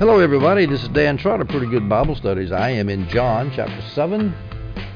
Hello, everybody. This is Dan Trotter, Pretty Good Bible Studies. I am in John chapter 7.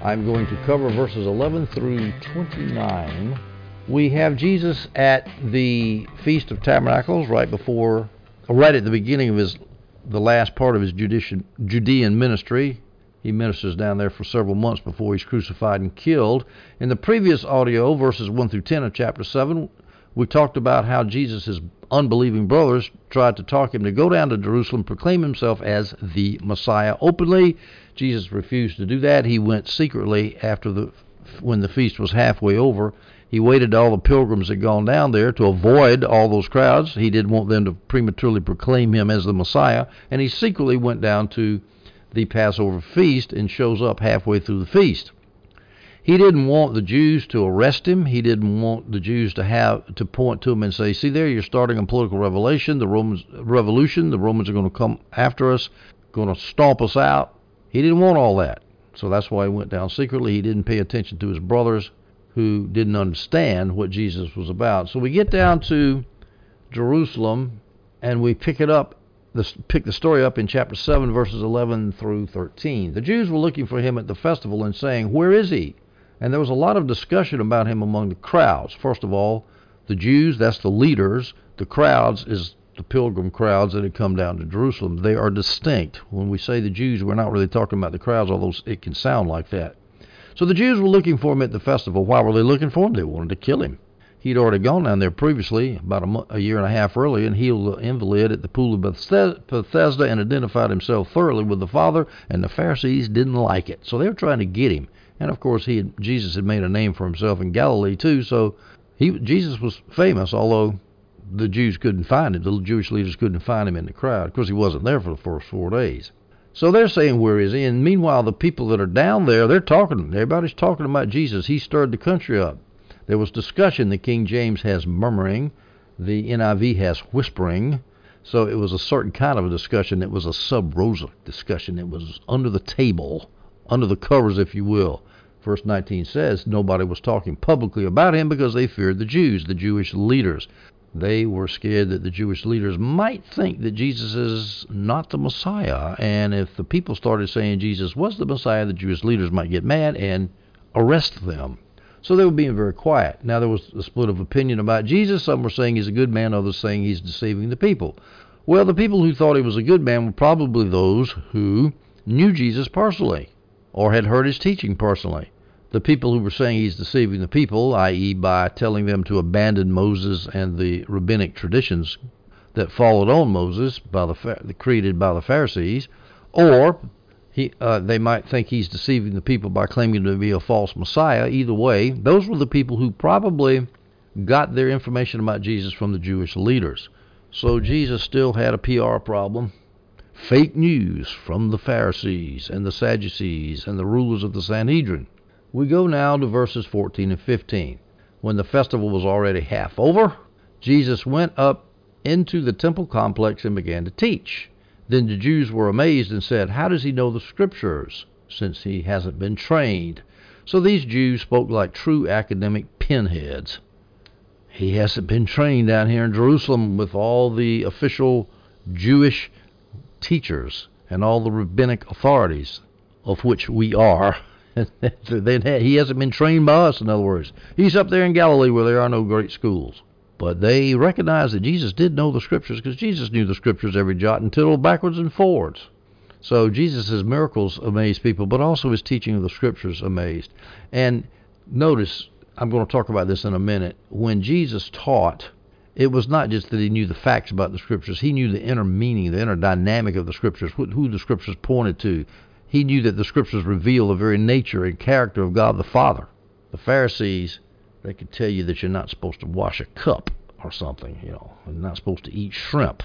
I'm going to cover verses 11 through 29. We have Jesus at the Feast of Tabernacles right before, right at the beginning of his, the last part of his Judean, ministry. He ministers down there for several months before he's crucified and killed. In the previous audio, verses 1 through 10 of chapter 7, we talked about how Jesus' unbelieving brothers tried to talk him to go down to Jerusalem, proclaim himself as the Messiah openly. Jesus refused to do that. He went secretly after the when the feast was halfway over. He waited all the pilgrims had gone down there to avoid all those crowds. He didn't want them to prematurely proclaim him as the Messiah, and he secretly went down to the Passover feast and shows up halfway through the feast. He didn't want the Jews to arrest him. He didn't want the Jews to have to point to him and say, "See there, you're starting a political revolution. The Romans revolution. The Romans are going to come after us, going to stomp us out." He didn't want all that. So that's why he went down secretly. He didn't pay attention to his brothers who didn't understand what Jesus was about. So we get down to Jerusalem and we pick it up pick the story up in chapter 7 verses 11 through 13. The Jews were looking for him at the festival and saying, "Where is he?" And there was a lot of discussion about him among the crowds. First of all, the Jews, that's the leaders. The crowds is the pilgrim crowds that had come down to Jerusalem. They are distinct. When we say the Jews, we're not really talking about the crowds, although it can sound like that. So the Jews were looking for him at the festival. Why were they looking for him? They wanted to kill him. He'd already gone down there previously, about a, month, a year and a half earlier, and healed the invalid at the pool of Bethesda and identified himself thoroughly with the Father, and the Pharisees didn't like it. So they were trying to get him. And of course, he had, Jesus had made a name for himself in Galilee too. So he Jesus was famous, although the Jews couldn't find him. The Jewish leaders couldn't find him in the crowd Of course, he wasn't there for the first four days. So they're saying, Where is he? And meanwhile, the people that are down there, they're talking. Everybody's talking about Jesus. He stirred the country up. There was discussion. The King James has murmuring, the NIV has whispering. So it was a certain kind of a discussion. It was a sub rosa discussion. It was under the table under the covers, if you will. Verse 19 says nobody was talking publicly about him because they feared the Jews, the Jewish leaders. They were scared that the Jewish leaders might think that Jesus is not the Messiah. And if the people started saying Jesus was the Messiah, the Jewish leaders might get mad and arrest them. So they were being very quiet. Now there was a split of opinion about Jesus. Some were saying he's a good man, others saying he's deceiving the people. Well, the people who thought he was a good man were probably those who knew Jesus personally or had heard his teaching personally. The people who were saying he's deceiving the people, i.e., by telling them to abandon Moses and the rabbinic traditions that followed on Moses by the created by the Pharisees, or he, uh, they might think he's deceiving the people by claiming to be a false Messiah. Either way, those were the people who probably got their information about Jesus from the Jewish leaders. So Jesus still had a PR problem fake news from the Pharisees and the Sadducees and the rulers of the Sanhedrin. We go now to verses 14 and 15. When the festival was already half over, Jesus went up into the temple complex and began to teach. Then the Jews were amazed and said, How does he know the Scriptures, since he hasn't been trained? So these Jews spoke like true academic pinheads. He hasn't been trained down here in Jerusalem with all the official Jewish teachers and all the rabbinic authorities, of which we are. he hasn't been trained by us, in other words. He's up there in Galilee where there are no great schools. But they recognize that Jesus did know the scriptures because Jesus knew the scriptures every jot and tittle backwards and forwards. So Jesus' miracles amazed people, but also his teaching of the scriptures amazed. And notice, I'm going to talk about this in a minute. When Jesus taught, it was not just that he knew the facts about the scriptures, he knew the inner meaning, the inner dynamic of the scriptures, who the scriptures pointed to. He knew that the scriptures reveal the very nature and character of God the Father. The Pharisees, they could tell you that you're not supposed to wash a cup or something, you know, you're not supposed to eat shrimp.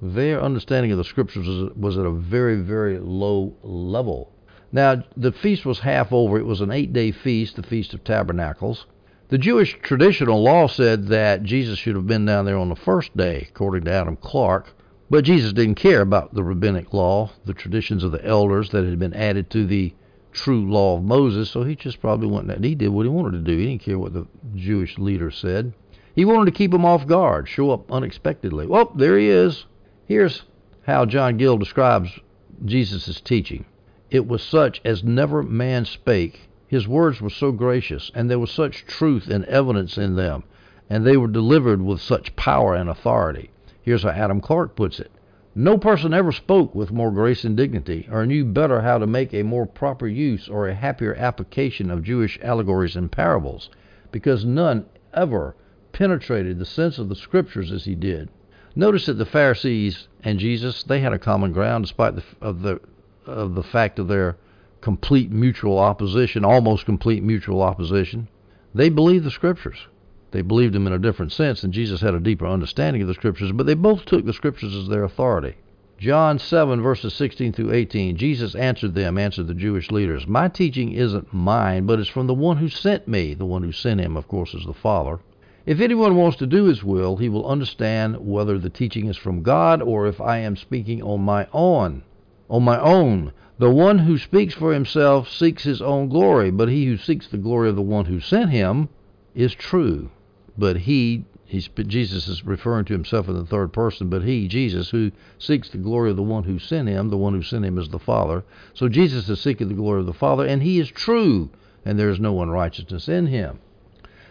Their understanding of the scriptures was, was at a very, very low level. Now, the feast was half over. It was an eight day feast, the Feast of Tabernacles. The Jewish traditional law said that Jesus should have been down there on the first day, according to Adam Clarke. But Jesus didn't care about the rabbinic law, the traditions of the elders that had been added to the true law of Moses, so he just probably went and he did what he wanted to do. He didn't care what the Jewish leaders said. He wanted to keep them off guard, show up unexpectedly. Well, there he is. Here's how John Gill describes Jesus' teaching. It was such as never man spake. His words were so gracious, and there was such truth and evidence in them, and they were delivered with such power and authority. Here's how Adam Clarke puts it No person ever spoke with more grace and dignity, or knew better how to make a more proper use or a happier application of Jewish allegories and parables, because none ever penetrated the sense of the Scriptures as he did. Notice that the Pharisees and Jesus they had a common ground, despite the, of the of the fact of their complete mutual opposition, almost complete mutual opposition. They believed the Scriptures. They believed them in a different sense, and Jesus had a deeper understanding of the Scriptures, but they both took the Scriptures as their authority. John 7, verses 16 through 18, Jesus answered them, answered the Jewish leaders, My teaching isn't mine, but it's from the one who sent me. The one who sent him, of course, is the Father. If anyone wants to do his will, he will understand whether the teaching is from God or if I am speaking on my own. On my own. The one who speaks for himself seeks his own glory, but he who seeks the glory of the one who sent him is true. But he, Jesus is referring to himself in the third person, but he, Jesus, who seeks the glory of the one who sent him, the one who sent him is the Father. So Jesus is seeking the glory of the Father, and he is true, and there is no unrighteousness in him.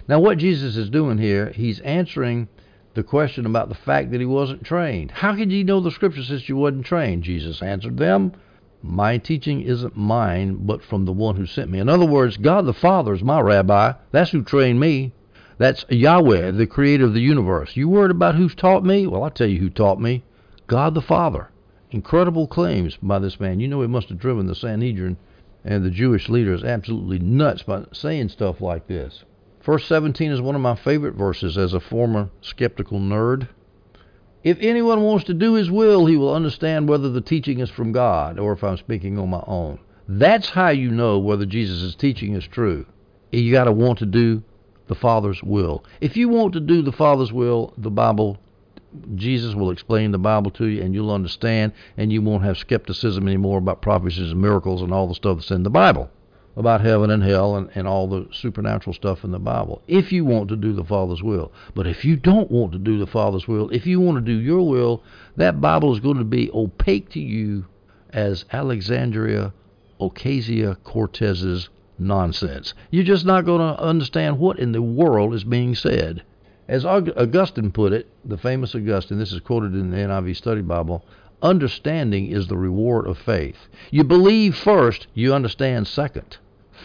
Now, what Jesus is doing here, he's answering the question about the fact that he wasn't trained. How could you know the scripture since you wasn't trained? Jesus answered them, My teaching isn't mine, but from the one who sent me. In other words, God the Father is my rabbi. That's who trained me. That's Yahweh, the creator of the universe. You worried about who's taught me? Well, I'll tell you who taught me God the Father. Incredible claims by this man. You know, he must have driven the Sanhedrin and the Jewish leaders absolutely nuts by saying stuff like this. Verse 17 is one of my favorite verses as a former skeptical nerd. If anyone wants to do his will, he will understand whether the teaching is from God or if I'm speaking on my own. That's how you know whether Jesus' teaching is true. You got to want to do the Father's will. If you want to do the Father's will, the Bible, Jesus will explain the Bible to you and you'll understand and you won't have skepticism anymore about prophecies and miracles and all the stuff that's in the Bible about heaven and hell and, and all the supernatural stuff in the Bible, if you want to do the Father's will. But if you don't want to do the Father's will, if you want to do your will, that Bible is going to be opaque to you as Alexandria Ocasio Cortez's nonsense. You're just not going to understand what in the world is being said. As Augustine put it, the famous Augustine, this is quoted in the NIV Study Bible, understanding is the reward of faith. You believe first, you understand second.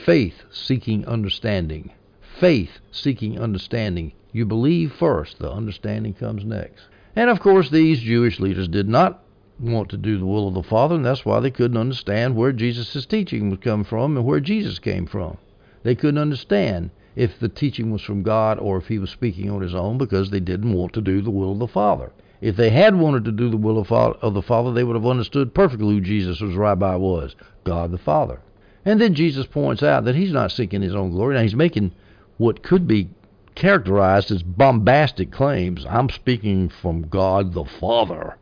Faith seeking understanding. Faith seeking understanding. You believe first, the understanding comes next. And of course, these Jewish leaders did not want to do the will of the Father, and that's why they couldn't understand where Jesus' teaching would come from and where Jesus came from. They couldn't understand if the teaching was from God or if he was speaking on his own because they didn't want to do the will of the Father. If they had wanted to do the will of the Father, they would have understood perfectly who Jesus' was rabbi was God the Father. And then Jesus points out that he's not seeking his own glory. Now, he's making what could be characterized as bombastic claims. I'm speaking from God the Father.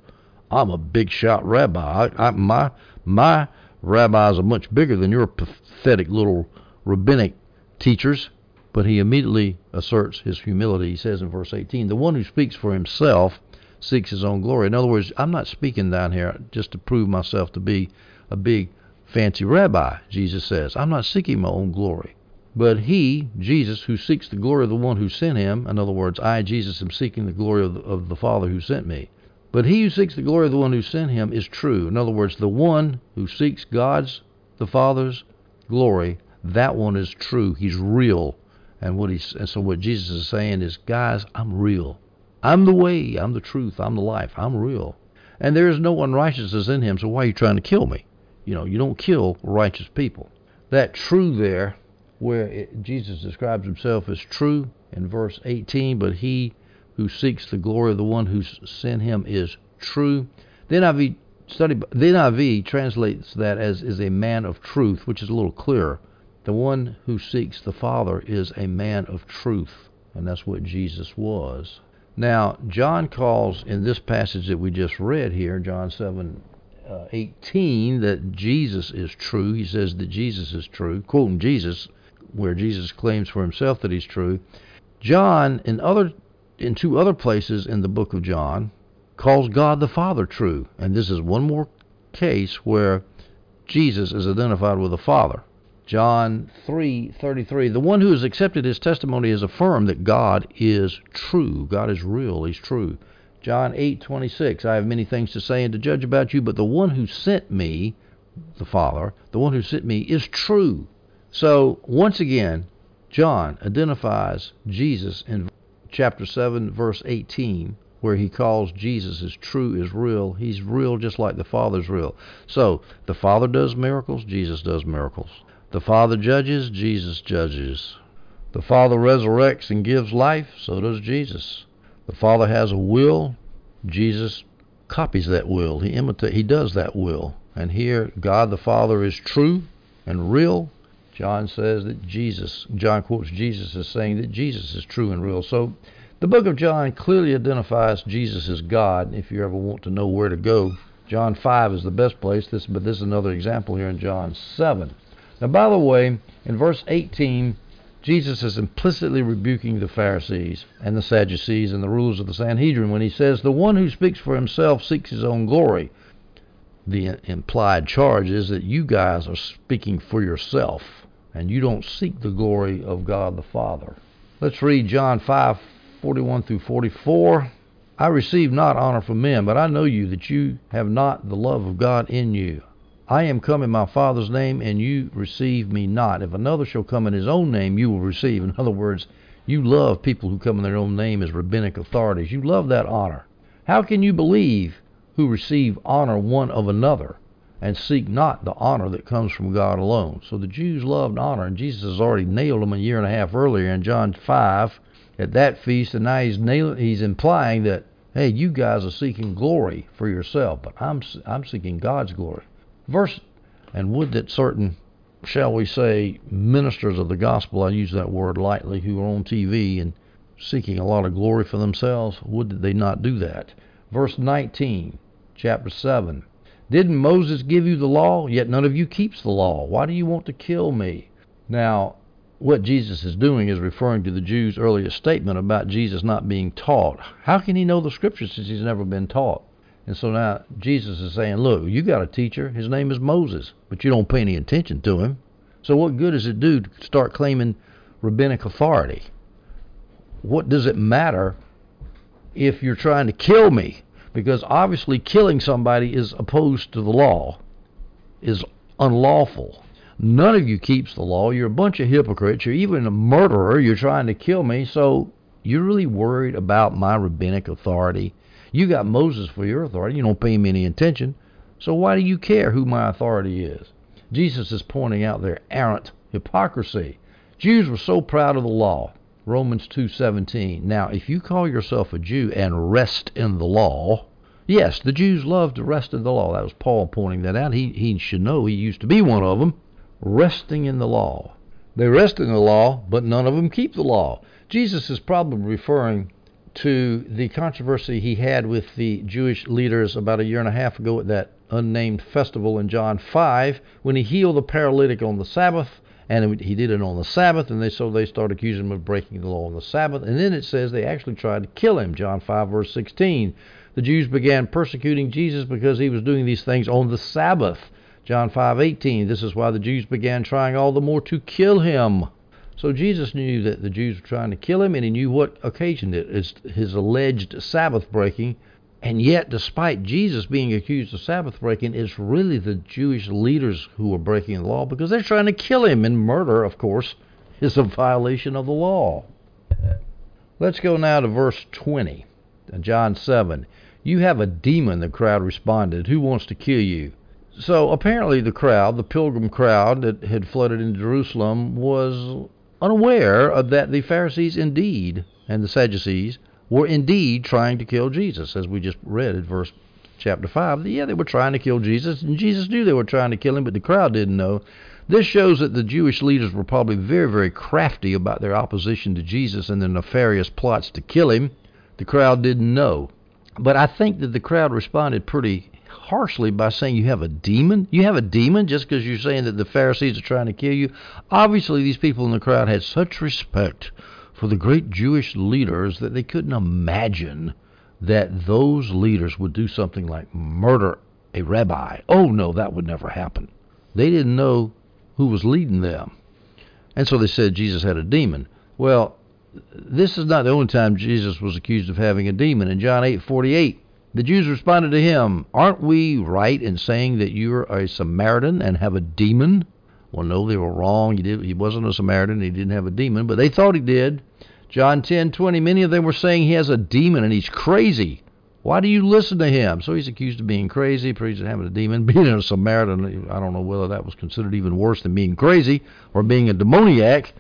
I'm a big shot rabbi. I, I, my my rabbis are much bigger than your pathetic little rabbinic teachers. But he immediately asserts his humility. He says in verse 18, The one who speaks for himself seeks his own glory. In other words, I'm not speaking down here just to prove myself to be a big fancy rabbi, Jesus says. I'm not seeking my own glory. But he, Jesus, who seeks the glory of the one who sent him, in other words, I, Jesus, am seeking the glory of the, of the Father who sent me. But he who seeks the glory of the one who sent him is true. In other words, the one who seeks God's, the Father's glory, that one is true. He's real. And what he's, and so what Jesus is saying is, guys, I'm real. I'm the way, I'm the truth, I'm the life, I'm real. And there is no unrighteousness in him, so why are you trying to kill me? You know, you don't kill righteous people. That true there, where it, Jesus describes himself as true in verse 18, but he who seeks the glory of the one who sent him is true. The NIV study, the NIV translates that as is a man of truth, which is a little clearer. The one who seeks the Father is a man of truth, and that's what Jesus was. Now, John calls in this passage that we just read here, John 7 uh, 18, that Jesus is true. He says that Jesus is true, quoting Jesus, where Jesus claims for himself that he's true. John, in other in two other places in the book of John, calls God the Father true. And this is one more case where Jesus is identified with the Father. John 3:33 The one who has accepted his testimony has affirmed that God is true. God is real, he's true. John 8:26 I have many things to say and to judge about you, but the one who sent me, the Father, the one who sent me is true. So, once again, John identifies Jesus in chapter 7 verse 18 where he calls Jesus as true, is real. He's real just like the Father's real. So, the Father does miracles, Jesus does miracles. The Father judges, Jesus judges. The Father resurrects and gives life, so does Jesus. The Father has a will, Jesus copies that will. He imitates he does that will. And here God the Father is true and real. John says that Jesus John quotes Jesus as saying that Jesus is true and real. So the book of John clearly identifies Jesus as God. If you ever want to know where to go, John 5 is the best place. This, but this is another example here in John 7. Now, by the way, in verse 18, Jesus is implicitly rebuking the Pharisees and the Sadducees and the rulers of the Sanhedrin when he says, The one who speaks for himself seeks his own glory. The implied charge is that you guys are speaking for yourself and you don't seek the glory of God the Father. Let's read John 5 41 through 44. I receive not honor from men, but I know you that you have not the love of God in you. I am come in my Father's name, and you receive me not. If another shall come in his own name, you will receive. In other words, you love people who come in their own name as rabbinic authorities. You love that honor. How can you believe who receive honor one of another and seek not the honor that comes from God alone? So the Jews loved honor, and Jesus has already nailed them a year and a half earlier in John 5 at that feast, and now he's nailing, he's implying that hey, you guys are seeking glory for yourself, but I'm I'm seeking God's glory. Verse, and would that certain, shall we say, ministers of the gospel, I use that word lightly, who are on TV and seeking a lot of glory for themselves, would that they not do that. Verse 19, chapter 7. Didn't Moses give you the law? Yet none of you keeps the law. Why do you want to kill me? Now, what Jesus is doing is referring to the Jews' earlier statement about Jesus not being taught. How can he know the scriptures since he's never been taught? And so now Jesus is saying, Look, you got a teacher. His name is Moses, but you don't pay any attention to him. So what good does it do to start claiming rabbinic authority? What does it matter if you're trying to kill me? Because obviously killing somebody is opposed to the law, is unlawful. None of you keeps the law. You're a bunch of hypocrites. You're even a murderer. You're trying to kill me. So you're really worried about my rabbinic authority. You got Moses for your authority. You don't pay him any attention. So why do you care who my authority is? Jesus is pointing out their arrant hypocrisy. Jews were so proud of the law. Romans 2:17. Now, if you call yourself a Jew and rest in the law, yes, the Jews loved to rest in the law. That was Paul pointing that out. He he should know he used to be one of them resting in the law. They rest in the law, but none of them keep the law. Jesus is probably referring to the controversy he had with the Jewish leaders about a year and a half ago at that unnamed festival in John 5 when he healed the paralytic on the Sabbath and he did it on the Sabbath and they so they started accusing him of breaking the law on the Sabbath. And then it says they actually tried to kill him John 5 verse 16 the Jews began persecuting Jesus because he was doing these things on the Sabbath. John 5:18 This is why the Jews began trying all the more to kill him. So Jesus knew that the Jews were trying to kill him and he knew what occasioned it. It's his alleged Sabbath breaking. And yet, despite Jesus being accused of Sabbath breaking, it's really the Jewish leaders who are breaking the law because they're trying to kill him. And murder, of course, is a violation of the law. Let's go now to verse 20, uh, John 7. You have a demon, the crowd responded. Who wants to kill you? So apparently, the crowd, the pilgrim crowd that had flooded into Jerusalem, was unaware of that the Pharisees indeed and the Sadducees were indeed trying to kill Jesus, as we just read in verse chapter 5. Yeah, they were trying to kill Jesus, and Jesus knew they were trying to kill him, but the crowd didn't know. This shows that the Jewish leaders were probably very, very crafty about their opposition to Jesus and their nefarious plots to kill him. The crowd didn't know. But I think that the crowd responded pretty harshly by saying you have a demon. You have a demon just because you're saying that the Pharisees are trying to kill you. Obviously, these people in the crowd had such respect for the great Jewish leaders that they couldn't imagine that those leaders would do something like murder a rabbi. Oh no, that would never happen. They didn't know who was leading them. And so they said Jesus had a demon. Well, this is not the only time Jesus was accused of having a demon. In John 8:48, the Jews responded to him, "Aren't we right in saying that you're a Samaritan and have a demon?" Well, no, they were wrong. He did. He wasn't a Samaritan. He didn't have a demon, but they thought he did. John 10:20, many of them were saying he has a demon and he's crazy. Why do you listen to him? So he's accused of being crazy, praised of having a demon, being a Samaritan. I don't know whether that was considered even worse than being crazy or being a demoniac.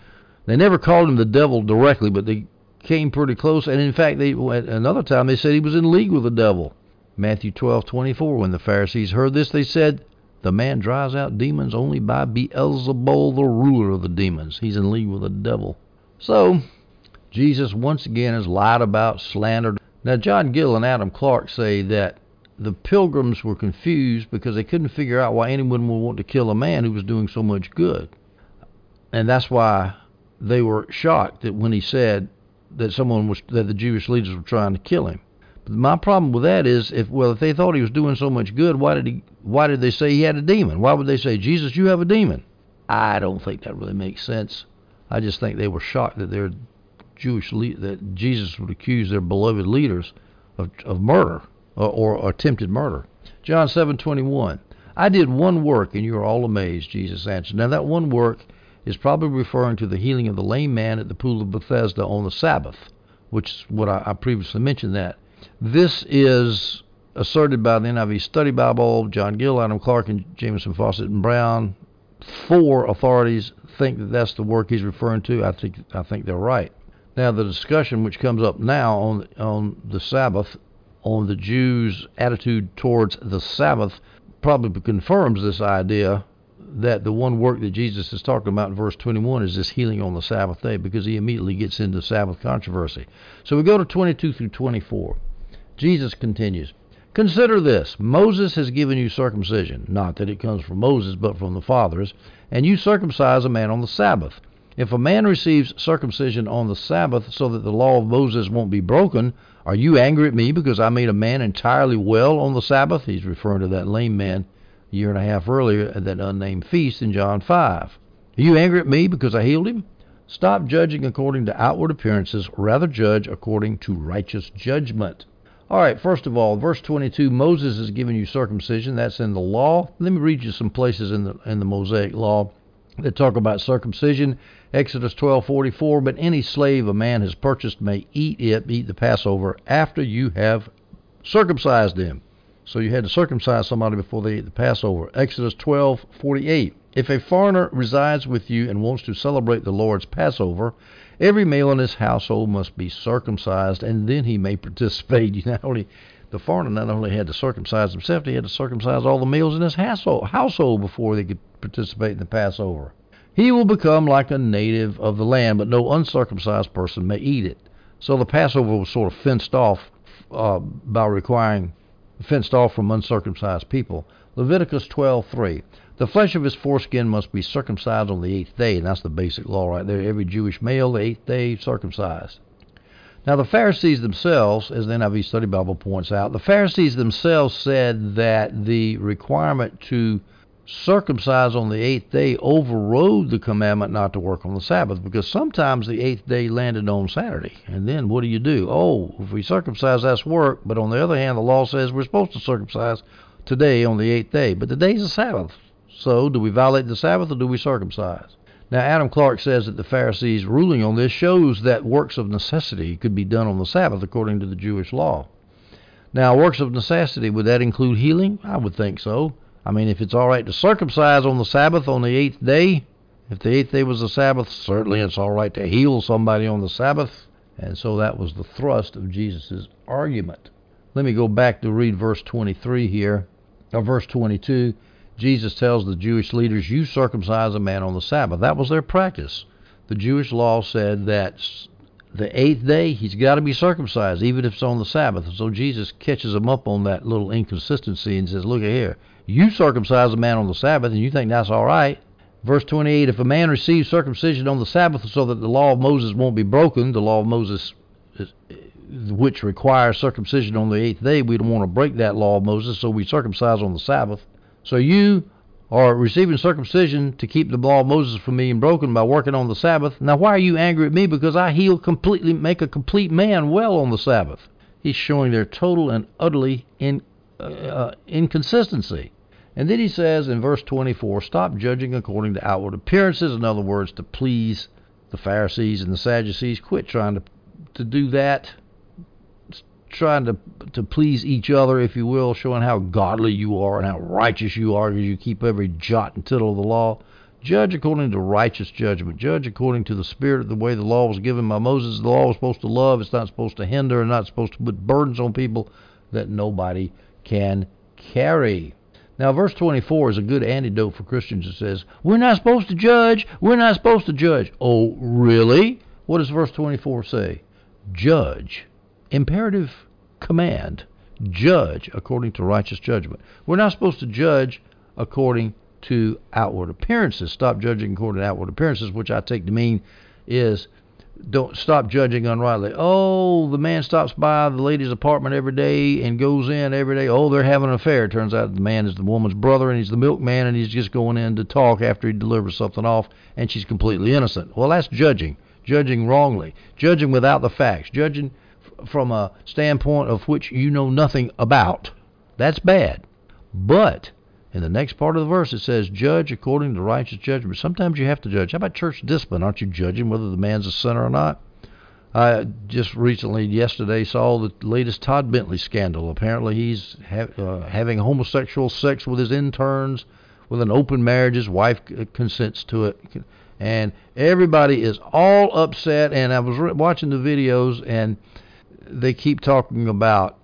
They never called him the devil directly, but they came pretty close. And in fact, they at another time they said he was in league with the devil. Matthew 12:24. When the Pharisees heard this, they said, "The man drives out demons only by Beelzebul, the ruler of the demons. He's in league with the devil." So Jesus once again has lied about, slandered, now, John Gill and Adam Clarke say that the pilgrims were confused because they couldn't figure out why anyone would want to kill a man who was doing so much good. And that's why they were shocked that when he said that someone was that the Jewish leaders were trying to kill him. But my problem with that is if well if they thought he was doing so much good, why did he why did they say he had a demon? Why would they say, Jesus, you have a demon? I don't think that really makes sense. I just think they were shocked that their Jewish le- that Jesus would accuse their beloved leaders of, of murder or, or attempted murder. John 7:21. I did one work and you are all amazed, Jesus answered. Now that one work is probably referring to the healing of the lame man at the pool of Bethesda on the Sabbath, which is what I, I previously mentioned that. This is asserted by the NIV Study Bible, John Gill, Adam Clarke, and Jamieson Fausset and Brown. Four authorities think that that's the work he's referring to. I think I think they're right. Now, the discussion which comes up now on on the Sabbath, on the Jews' attitude towards the Sabbath, probably confirms this idea that the one work that Jesus is talking about in verse 21 is this healing on the Sabbath day, because he immediately gets into Sabbath controversy. So we go to 22 through 24. Jesus continues. Consider this Moses has given you circumcision, not that it comes from Moses, but from the fathers, and you circumcise a man on the Sabbath. If a man receives circumcision on the Sabbath so that the law of Moses won't be broken, are you angry at me because I made a man entirely well on the Sabbath? He's referring to that lame man year and a half earlier at that unnamed feast in John 5. Are you angry at me because I healed him? Stop judging according to outward appearances, rather judge according to righteous judgment. All right, first of all, verse 22, Moses has given you circumcision. That's in the law. Let me read you some places in the in the Mosaic law that talk about circumcision. Exodus 12:44, but any slave a man has purchased may eat it, eat the Passover after you have circumcised him. So you had to circumcise somebody before they ate the Passover. Exodus 12:48. If a foreigner resides with you and wants to celebrate the Lord's Passover, every male in his household must be circumcised, and then he may participate. You not only the foreigner not only had to circumcise himself, he had to circumcise all the males in his household, before they could participate in the Passover. He will become like a native of the land, but no uncircumcised person may eat it. So the Passover was sort of fenced off uh, by requiring fenced off from uncircumcised people. Leviticus 12:3. The flesh of his foreskin must be circumcised on the eighth day, and that's the basic law right there. Every Jewish male, the eighth day, circumcised. Now, the Pharisees themselves, as the NIV Study Bible points out, the Pharisees themselves said that the requirement to circumcise on the eighth day overrode the commandment not to work on the Sabbath because sometimes the eighth day landed on Saturday. And then what do you do? Oh, if we circumcise, that's work. But on the other hand, the law says we're supposed to circumcise today on the eighth day. But the day's a Sabbath. So do we violate the Sabbath or do we circumcise? Now, Adam Clarke says that the Pharisees' ruling on this shows that works of necessity could be done on the Sabbath according to the Jewish law. Now, works of necessity, would that include healing? I would think so. I mean, if it's all right to circumcise on the Sabbath on the eighth day, if the eighth day was the Sabbath, certainly it's all right to heal somebody on the Sabbath. And so that was the thrust of Jesus' argument. Let me go back to read verse 23 here, or verse 22. Jesus tells the Jewish leaders, You circumcise a man on the Sabbath. That was their practice. The Jewish law said that the eighth day he's got to be circumcised, even if it's on the Sabbath. So Jesus catches them up on that little inconsistency and says, Look here. You circumcise a man on the Sabbath, and you think that's all right. Verse 28 If a man receives circumcision on the Sabbath so that the law of Moses won't be broken, the law of Moses which requires circumcision on the eighth day. We don't want to break that law of Moses, so we circumcise on the Sabbath. So you are receiving circumcision to keep the law of Moses from being broken by working on the Sabbath. Now, why are you angry at me? Because I heal completely, make a complete man well on the Sabbath. He's showing their total and utterly in, uh, inconsistency. And then he says in verse 24, stop judging according to outward appearances. In other words, to please the Pharisees and the Sadducees. Quit trying to to do that trying to to please each other, if you will, showing how godly you are and how righteous you are because you keep every jot and tittle of the law. Judge according to righteous judgment. Judge according to the spirit of the way the law was given by Moses. The law was supposed to love. It's not supposed to hinder and not supposed to put burdens on people that nobody can carry. Now, verse 24 is a good antidote for Christians that says, We're not supposed to judge. We're not supposed to judge. Oh, really? What does verse 24 say? Judge imperative command judge according to righteous judgment. We're not supposed to judge according to outward appearances. Stop judging according to outward appearances, which I take to mean is don't stop judging unrightly. Oh, the man stops by the lady's apartment every day and goes in every day. Oh, they're having an affair. Turns out the man is the woman's brother and he's the milkman and he's just going in to talk after he delivers something off and she's completely innocent. Well, that's judging. Judging wrongly. Judging without the facts. Judging from a standpoint of which you know nothing about. That's bad. But in the next part of the verse, it says, Judge according to righteous judgment. Sometimes you have to judge. How about church discipline? Aren't you judging whether the man's a sinner or not? I just recently, yesterday, saw the latest Todd Bentley scandal. Apparently, he's ha- uh, having homosexual sex with his interns with an open marriage. His wife consents to it. And everybody is all upset. And I was re- watching the videos, and they keep talking about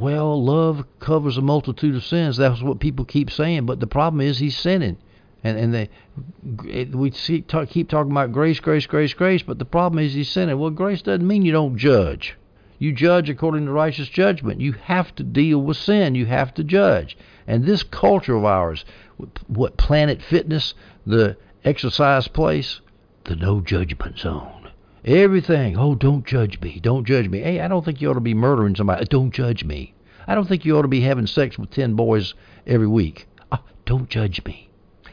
well, love covers a multitude of sins. That's what people keep saying. But the problem is he's sinning, and and they we see, talk, keep talking about grace, grace, grace, grace. But the problem is he's sinning. Well, grace doesn't mean you don't judge. You judge according to righteous judgment. You have to deal with sin. You have to judge. And this culture of ours, what Planet Fitness, the exercise place, the no judgment zone Everything. Oh, don't judge me. Don't judge me. Hey, I don't think you ought to be murdering somebody. Uh, don't judge me. I don't think you ought to be having sex with 10 boys every week. Oh, don't judge me.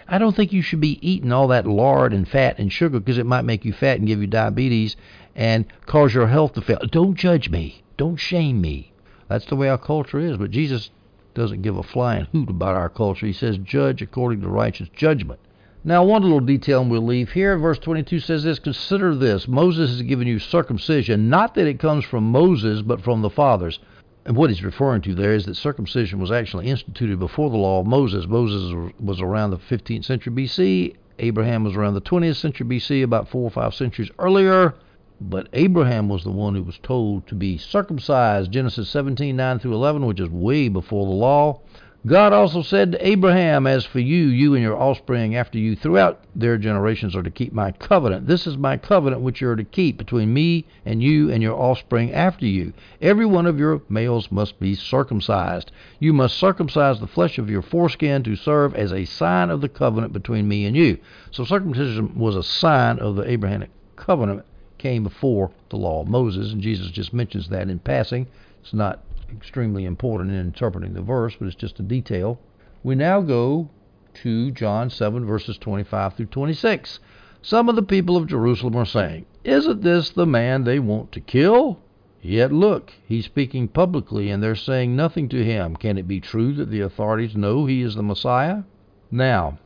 I don't think you should be eating all that lard and fat and sugar because it might make you fat and give you diabetes and cause your health to fail. Don't judge me. Don't shame me. That's the way our culture is. But Jesus doesn't give a flying hoot about our culture. He says, judge according to righteous judgment. Now, one little detail and we'll leave here. Verse 22 says this Consider this Moses has given you circumcision, not that it comes from Moses, but from the fathers. And what he's referring to there is that circumcision was actually instituted before the law of Moses. Moses was around the 15th century BC. Abraham was around the 20th century BC, about four or five centuries earlier. But Abraham was the one who was told to be circumcised. Genesis 17, 9 through 11, which is way before the law. God also said to Abraham, As for you, you and your offspring after you throughout their generations are to keep my covenant. This is my covenant which you are to keep between me and you and your offspring after you. Every one of your males must be circumcised. You must circumcise the flesh of your foreskin to serve as a sign of the covenant between me and you. So circumcision was a sign of the Abrahamic covenant came before the law of Moses, and Jesus just mentions that in passing. It's not extremely important in interpreting the verse, but it's just a detail. We now go to John 7, verses 25 through 26. Some of the people of Jerusalem are saying, Isn't this the man they want to kill? Yet look, he's speaking publicly, and they're saying nothing to him. Can it be true that the authorities know he is the Messiah? Now,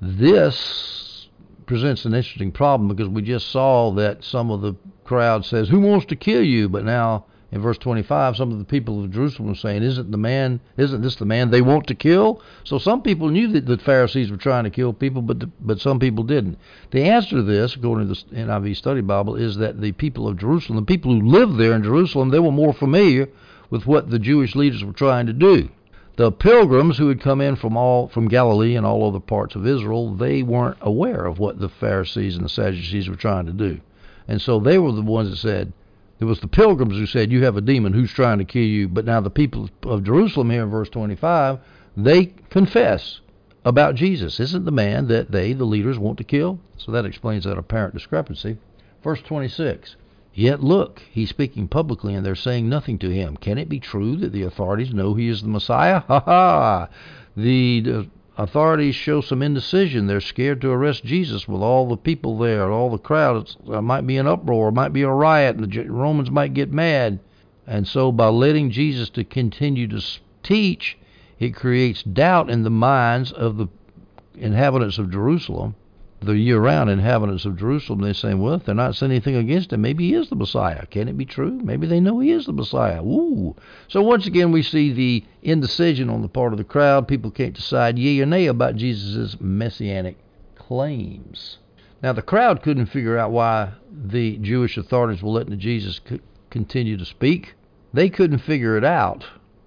this presents an interesting problem because we just saw that some of the crowd says, Who wants to kill you? But now in verse 25, some of the people of Jerusalem were saying, "Isn't the man? Isn't this the man they want to kill?" So some people knew that the Pharisees were trying to kill people, but the, but some people didn't. The answer to this, according to the NIV Study Bible, is that the people of Jerusalem, the people who lived there in Jerusalem, they were more familiar with what the Jewish leaders were trying to do. The pilgrims who had come in from all from Galilee and all other parts of Israel, they weren't aware of what the Pharisees and the Sadducees were trying to do. And so they were the ones that said, it was the pilgrims who said, You have a demon who's trying to kill you. But now the people of Jerusalem here in verse 25, they confess about Jesus. Isn't the man that they, the leaders, want to kill? So that explains that apparent discrepancy. Verse 26 Yet look, he's speaking publicly and they're saying nothing to him. Can it be true that the authorities know he is the Messiah? Ha ha! The, authorities show some indecision. They're scared to arrest Jesus with all the people there, all the crowd. There might be an uproar, might be a riot, and the Romans might get mad. And so, by letting Jesus to continue to teach, it creates doubt in the minds of the inhabitants of Jerusalem, the year-round inhabitants of Jerusalem. They're saying, well, if they're not saying anything against him, maybe he is the Messiah. Can it be true? Maybe they know he is the Messiah. Ooh. So once again, we see the indecision on the part of the crowd. People can't decide yea or nay about Jesus' messianic claims. Now, the crowd couldn't figure out why the Jewish authorities were letting Jesus continue to speak. They couldn't figure it out,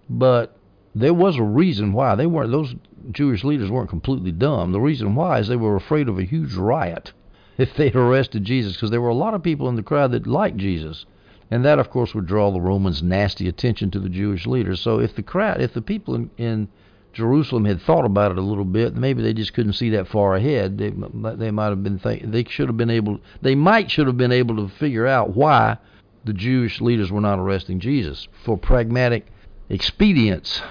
but there was a reason why. They weren't those Jewish leaders weren't completely dumb. The reason why is they were afraid of a huge riot if they'd arrested Jesus, because there were a lot of people in the crowd that liked Jesus, and that, of course, would draw the Romans' nasty attention to the Jewish leaders. So if the crowd, if the people in, in Jerusalem had thought about it a little bit, maybe they just couldn't see that far ahead. They they might have been think, they should have been able they might should have been able to figure out why the Jewish leaders were not arresting Jesus for pragmatic expedience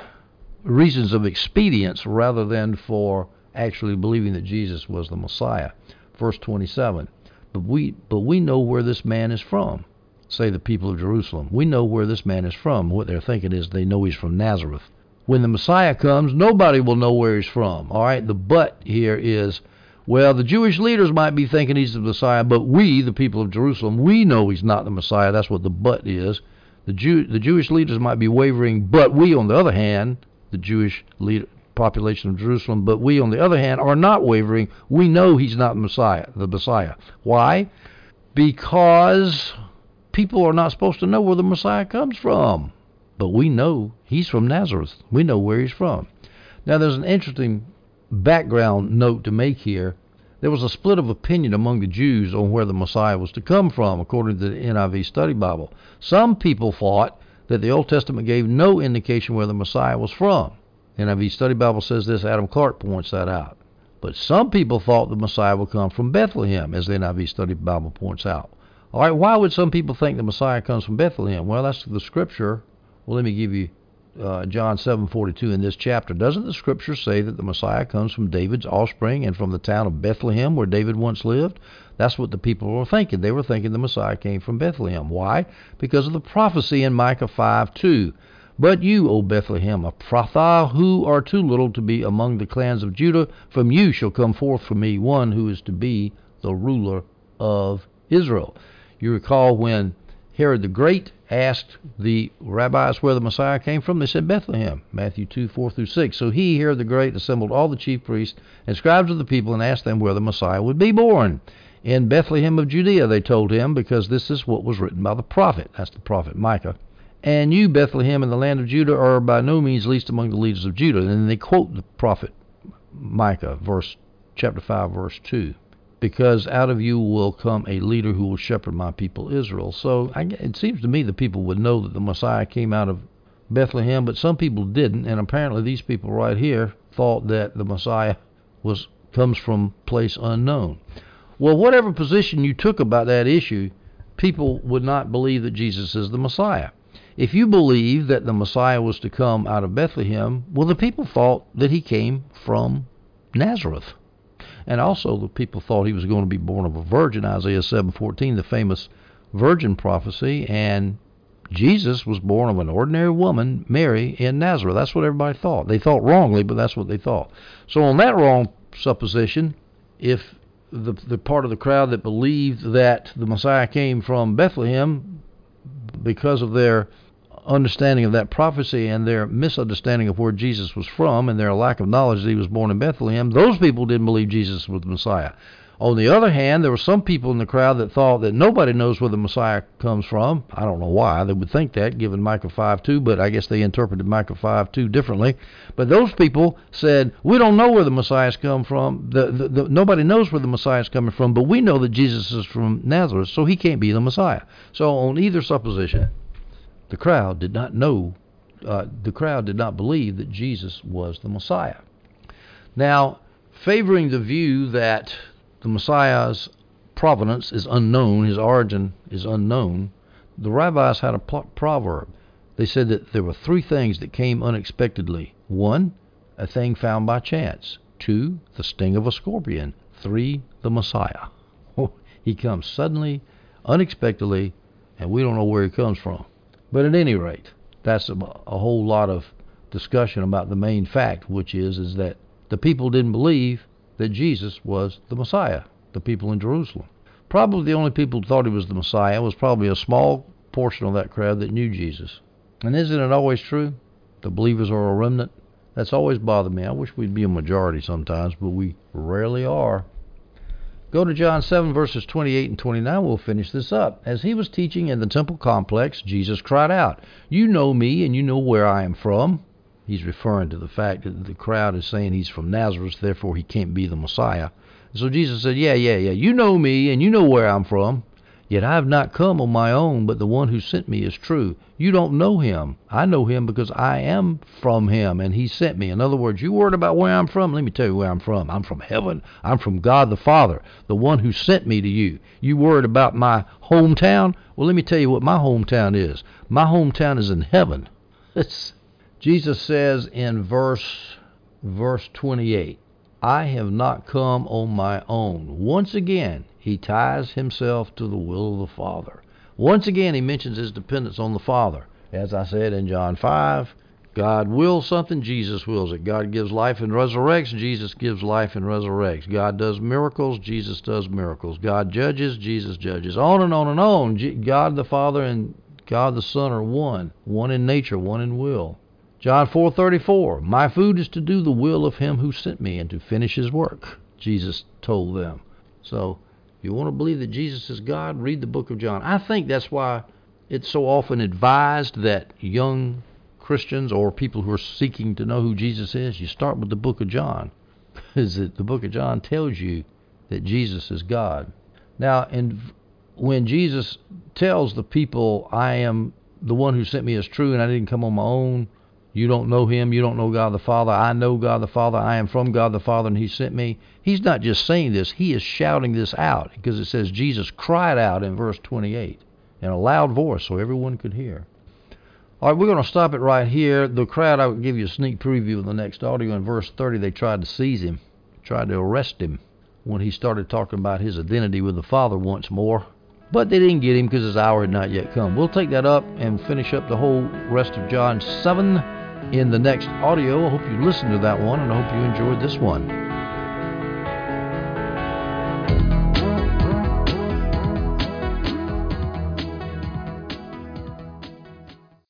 reasons of expedience rather than for actually believing that Jesus was the Messiah. Verse 27. But we but we know where this man is from. Say the people of Jerusalem. We know where this man is from. What they're thinking is they know he's from Nazareth. When the Messiah comes, nobody will know where he's from. All right, the but here is well, the Jewish leaders might be thinking he's the Messiah, but we, the people of Jerusalem, we know he's not the Messiah. That's what the but is. The Jew, the Jewish leaders might be wavering, but we, on the other hand, the Jewish leader, population of Jerusalem, but we, on the other hand, are not wavering. We know he's not the Messiah, the Messiah. Why? Because people are not supposed to know where the Messiah comes from. But we know he's from Nazareth. We know where he's from. Now, there's an interesting background note to make here. There was a split of opinion among the Jews on where the Messiah was to come from, according to the NIV Study Bible. Some people thought that the Old Testament gave no indication where the Messiah was from. NIV Study Bible says this, Adam Clarke points that out. But some people thought the Messiah would come from Bethlehem, as the NIV Study Bible points out. All right, why would some people think the Messiah comes from Bethlehem? Well, that's the scripture. Well, let me give you uh, John 7:42 in this chapter. Doesn't the scripture say that the Messiah comes from David's offspring and from the town of Bethlehem where David once lived? That's what the people were thinking. They were thinking the Messiah came from Bethlehem. Why? Because of the prophecy in Micah 5:2. But you, O Bethlehem, a Ephrathah, who are too little to be among the clans of Judah, from you shall come forth for me one who is to be the ruler of Israel. You recall when Herod the Great asked the rabbis where the Messiah came from. They said Bethlehem, Matthew 2, 4 through 6. So he, Herod the Great, assembled all the chief priests and scribes of the people and asked them where the Messiah would be born. In Bethlehem of Judea, they told him, because this is what was written by the prophet. That's the prophet Micah. And you, Bethlehem, in the land of Judah, are by no means least among the leaders of Judah. And they quote the prophet Micah, verse chapter 5, verse 2 because out of you will come a leader who will shepherd my people Israel. So I, it seems to me the people would know that the Messiah came out of Bethlehem, but some people didn't, and apparently these people right here thought that the Messiah was comes from place unknown. Well, whatever position you took about that issue, people would not believe that Jesus is the Messiah. If you believe that the Messiah was to come out of Bethlehem, well, the people thought that he came from Nazareth. And also, the people thought he was going to be born of a virgin, Isaiah 7:14, the famous virgin prophecy, and Jesus was born of an ordinary woman, Mary, in Nazareth. That's what everybody thought. They thought wrongly, but that's what they thought. So, on that wrong supposition, if the the part of the crowd that believed that the Messiah came from Bethlehem because of their understanding of that prophecy and their misunderstanding of where Jesus was from and their lack of knowledge that he was born in Bethlehem, those people didn't believe Jesus was the Messiah. On the other hand, there were some people in the crowd that thought that nobody knows where the Messiah comes from. I don't know why they would think that, given Micah 5 2, but I guess they interpreted Micah 5 2 differently. But those people said, We don't know where the Messiah's come from. The, the, the, nobody knows where the Messiah's coming from, but we know that Jesus is from Nazareth, so he can't be the Messiah. So, on either supposition, the crowd did not know, uh, the crowd did not believe that Jesus was the Messiah. Now, favoring the view that the Messiah's provenance is unknown, his origin is unknown, the rabbis had a proverb. They said that there were three things that came unexpectedly. One, a thing found by chance. Two, the sting of a scorpion. Three, the Messiah. he comes suddenly, unexpectedly, and we don't know where he comes from. But at any rate, that's a, a whole lot of discussion about the main fact, which is is that the people didn't believe that Jesus was the Messiah. The people in Jerusalem. Probably the only people who thought he was the Messiah was probably a small portion of that crowd that knew Jesus. And isn't it always true? The believers are a remnant. That's always bothered me. I wish we'd be a majority sometimes, but we rarely are. Go to John 7, verses 28 and 29. We'll finish this up. As he was teaching in the temple complex, Jesus cried out, You know me, and you know where I am from. He's referring to the fact that the crowd is saying he's from Nazareth, therefore he can't be the Messiah. So Jesus said, Yeah, yeah, yeah, you know me, and you know where I'm from. Yet I have not come on my own, but the one who sent me is true. You don't know him. I know him because I am from him, and he sent me. In other words, you worried about where I'm from? Let me tell you where I'm from. I'm from heaven. I'm from God the Father, the one who sent me to you. You worried about my hometown? Well, let me tell you what my hometown is. My hometown is in heaven. It's, Jesus says in verse verse 28, I have not come on my own. Once again, he ties himself to the will of the Father. Once again, he mentions his dependence on the Father. As I said in John 5, God wills something, Jesus wills it. God gives life and resurrects, Jesus gives life and resurrects. God does miracles, Jesus does miracles. God judges, Jesus judges. On and on and on. God the Father and God the Son are one, one in nature, one in will. John 4:34 My food is to do the will of him who sent me and to finish his work. Jesus told them. So if you want to believe that Jesus is God, read the book of John. I think that's why it's so often advised that young Christians or people who are seeking to know who Jesus is, you start with the book of John. Because the book of John tells you that Jesus is God. Now, and when Jesus tells the people, I am the one who sent me is true and I didn't come on my own, you don't know him. You don't know God the Father. I know God the Father. I am from God the Father, and he sent me. He's not just saying this, he is shouting this out because it says Jesus cried out in verse 28 in a loud voice so everyone could hear. All right, we're going to stop it right here. The crowd, I will give you a sneak preview of the next audio. In verse 30, they tried to seize him, tried to arrest him when he started talking about his identity with the Father once more. But they didn't get him because his hour had not yet come. We'll take that up and finish up the whole rest of John 7 in the next audio. I hope you listened to that one and I hope you enjoyed this one.